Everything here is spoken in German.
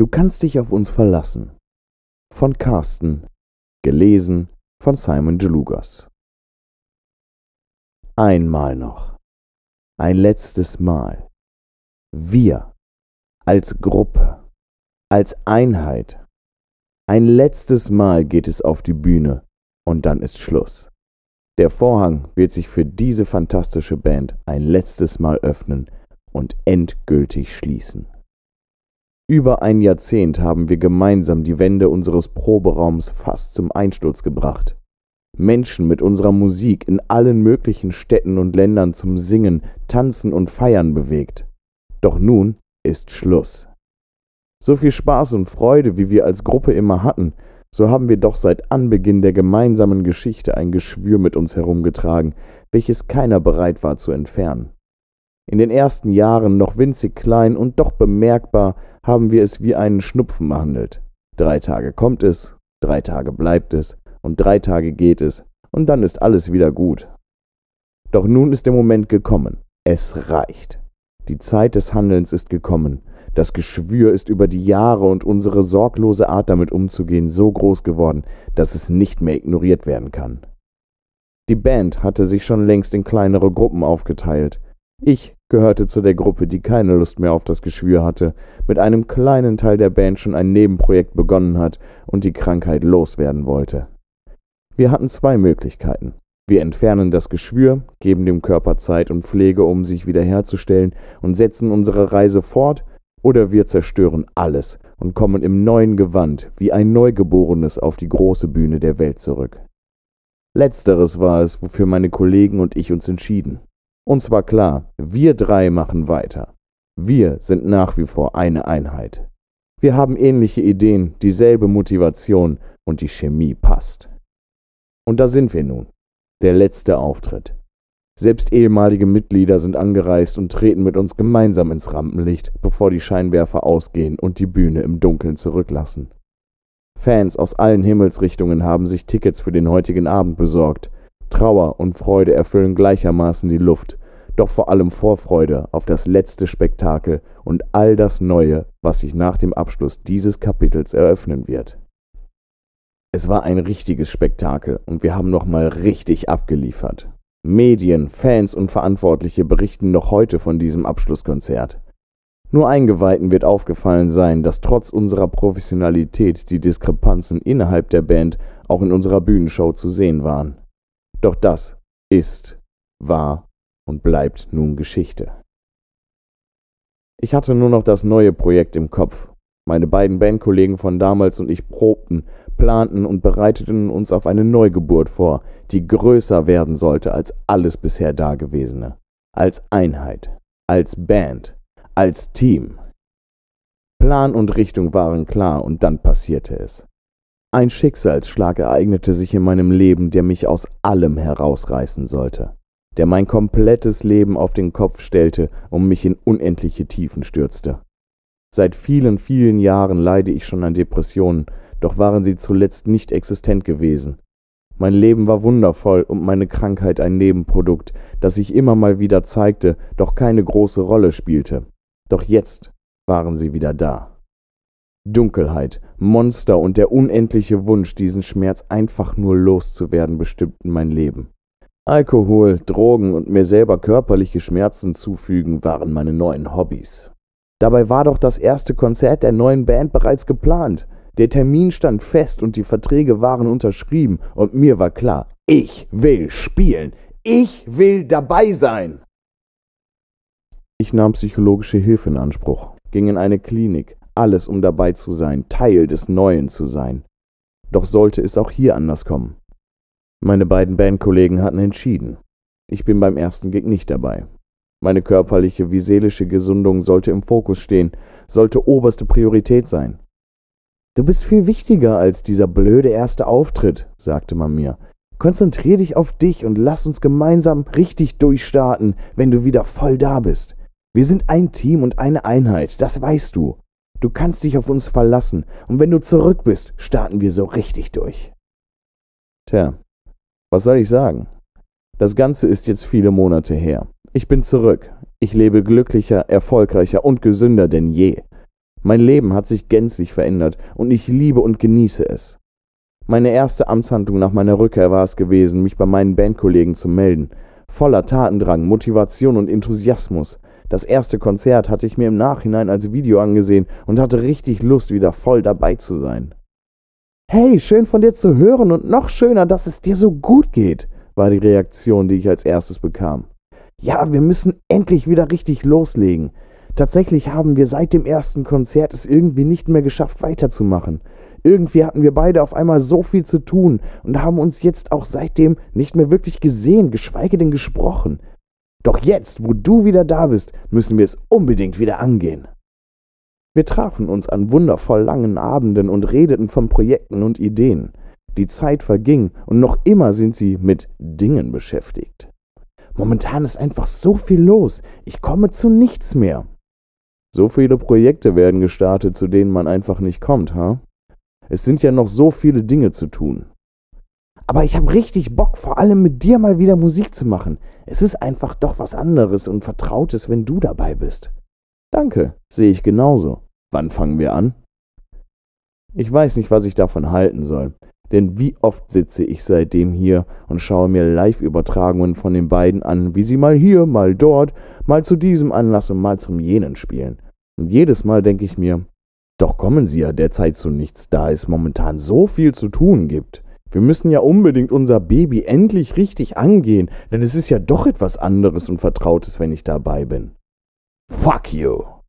Du kannst dich auf uns verlassen. Von Carsten. Gelesen von Simon Delugos. Einmal noch. Ein letztes Mal. Wir. Als Gruppe. Als Einheit. Ein letztes Mal geht es auf die Bühne und dann ist Schluss. Der Vorhang wird sich für diese fantastische Band ein letztes Mal öffnen und endgültig schließen. Über ein Jahrzehnt haben wir gemeinsam die Wände unseres Proberaums fast zum Einsturz gebracht. Menschen mit unserer Musik in allen möglichen Städten und Ländern zum Singen, Tanzen und Feiern bewegt. Doch nun ist Schluss. So viel Spaß und Freude, wie wir als Gruppe immer hatten, so haben wir doch seit Anbeginn der gemeinsamen Geschichte ein Geschwür mit uns herumgetragen, welches keiner bereit war zu entfernen. In den ersten Jahren noch winzig klein und doch bemerkbar haben wir es wie einen Schnupfen behandelt. Drei Tage kommt es, drei Tage bleibt es und drei Tage geht es und dann ist alles wieder gut. Doch nun ist der Moment gekommen. Es reicht. Die Zeit des Handelns ist gekommen. Das Geschwür ist über die Jahre und unsere sorglose Art damit umzugehen so groß geworden, dass es nicht mehr ignoriert werden kann. Die Band hatte sich schon längst in kleinere Gruppen aufgeteilt, ich gehörte zu der Gruppe, die keine Lust mehr auf das Geschwür hatte, mit einem kleinen Teil der Band schon ein Nebenprojekt begonnen hat und die Krankheit loswerden wollte. Wir hatten zwei Möglichkeiten. Wir entfernen das Geschwür, geben dem Körper Zeit und Pflege, um sich wiederherzustellen und setzen unsere Reise fort, oder wir zerstören alles und kommen im neuen Gewand wie ein Neugeborenes auf die große Bühne der Welt zurück. Letzteres war es, wofür meine Kollegen und ich uns entschieden. Uns war klar, wir drei machen weiter. Wir sind nach wie vor eine Einheit. Wir haben ähnliche Ideen, dieselbe Motivation und die Chemie passt. Und da sind wir nun. Der letzte Auftritt. Selbst ehemalige Mitglieder sind angereist und treten mit uns gemeinsam ins Rampenlicht, bevor die Scheinwerfer ausgehen und die Bühne im Dunkeln zurücklassen. Fans aus allen Himmelsrichtungen haben sich Tickets für den heutigen Abend besorgt, Trauer und Freude erfüllen gleichermaßen die Luft, doch vor allem Vorfreude auf das letzte Spektakel und all das Neue, was sich nach dem Abschluss dieses Kapitels eröffnen wird. Es war ein richtiges Spektakel und wir haben nochmal richtig abgeliefert. Medien, Fans und Verantwortliche berichten noch heute von diesem Abschlusskonzert. Nur Eingeweihten wird aufgefallen sein, dass trotz unserer Professionalität die Diskrepanzen innerhalb der Band auch in unserer Bühnenshow zu sehen waren. Doch das ist, war und bleibt nun Geschichte. Ich hatte nur noch das neue Projekt im Kopf. Meine beiden Bandkollegen von damals und ich probten, planten und bereiteten uns auf eine Neugeburt vor, die größer werden sollte als alles bisher Dagewesene. Als Einheit, als Band, als Team. Plan und Richtung waren klar und dann passierte es. Ein Schicksalsschlag ereignete sich in meinem Leben, der mich aus allem herausreißen sollte, der mein komplettes Leben auf den Kopf stellte und mich in unendliche Tiefen stürzte. Seit vielen, vielen Jahren leide ich schon an Depressionen, doch waren sie zuletzt nicht existent gewesen. Mein Leben war wundervoll und meine Krankheit ein Nebenprodukt, das sich immer mal wieder zeigte, doch keine große Rolle spielte. Doch jetzt waren sie wieder da. Dunkelheit, Monster und der unendliche Wunsch, diesen Schmerz einfach nur loszuwerden, bestimmten mein Leben. Alkohol, Drogen und mir selber körperliche Schmerzen zufügen waren meine neuen Hobbys. Dabei war doch das erste Konzert der neuen Band bereits geplant. Der Termin stand fest und die Verträge waren unterschrieben und mir war klar, ich will spielen. Ich will dabei sein. Ich nahm psychologische Hilfe in Anspruch, ging in eine Klinik, alles, um dabei zu sein, Teil des Neuen zu sein. Doch sollte es auch hier anders kommen. Meine beiden Bandkollegen hatten entschieden. Ich bin beim ersten Gig nicht dabei. Meine körperliche wie seelische Gesundung sollte im Fokus stehen, sollte oberste Priorität sein. Du bist viel wichtiger als dieser blöde erste Auftritt, sagte man mir. Konzentrier dich auf dich und lass uns gemeinsam richtig durchstarten, wenn du wieder voll da bist. Wir sind ein Team und eine Einheit, das weißt du. Du kannst dich auf uns verlassen, und wenn du zurück bist, starten wir so richtig durch. Tja, was soll ich sagen? Das Ganze ist jetzt viele Monate her. Ich bin zurück. Ich lebe glücklicher, erfolgreicher und gesünder denn je. Mein Leben hat sich gänzlich verändert und ich liebe und genieße es. Meine erste Amtshandlung nach meiner Rückkehr war es gewesen, mich bei meinen Bandkollegen zu melden. Voller Tatendrang, Motivation und Enthusiasmus. Das erste Konzert hatte ich mir im Nachhinein als Video angesehen und hatte richtig Lust, wieder voll dabei zu sein. Hey, schön von dir zu hören und noch schöner, dass es dir so gut geht, war die Reaktion, die ich als erstes bekam. Ja, wir müssen endlich wieder richtig loslegen. Tatsächlich haben wir seit dem ersten Konzert es irgendwie nicht mehr geschafft, weiterzumachen. Irgendwie hatten wir beide auf einmal so viel zu tun und haben uns jetzt auch seitdem nicht mehr wirklich gesehen, geschweige denn gesprochen. Doch jetzt, wo du wieder da bist, müssen wir es unbedingt wieder angehen. Wir trafen uns an wundervoll langen Abenden und redeten von Projekten und Ideen. Die Zeit verging und noch immer sind sie mit Dingen beschäftigt. Momentan ist einfach so viel los, ich komme zu nichts mehr. So viele Projekte werden gestartet, zu denen man einfach nicht kommt, ha? Es sind ja noch so viele Dinge zu tun. Aber ich habe richtig Bock, vor allem mit dir mal wieder Musik zu machen. Es ist einfach doch was anderes und Vertrautes, wenn du dabei bist. Danke, sehe ich genauso. Wann fangen wir an? Ich weiß nicht, was ich davon halten soll. Denn wie oft sitze ich seitdem hier und schaue mir Live-Übertragungen von den beiden an, wie sie mal hier, mal dort, mal zu diesem Anlass und mal zum jenen spielen. Und jedes Mal denke ich mir, doch kommen sie ja derzeit zu nichts, da es momentan so viel zu tun gibt. Wir müssen ja unbedingt unser Baby endlich richtig angehen, denn es ist ja doch etwas anderes und Vertrautes, wenn ich dabei bin. Fuck you!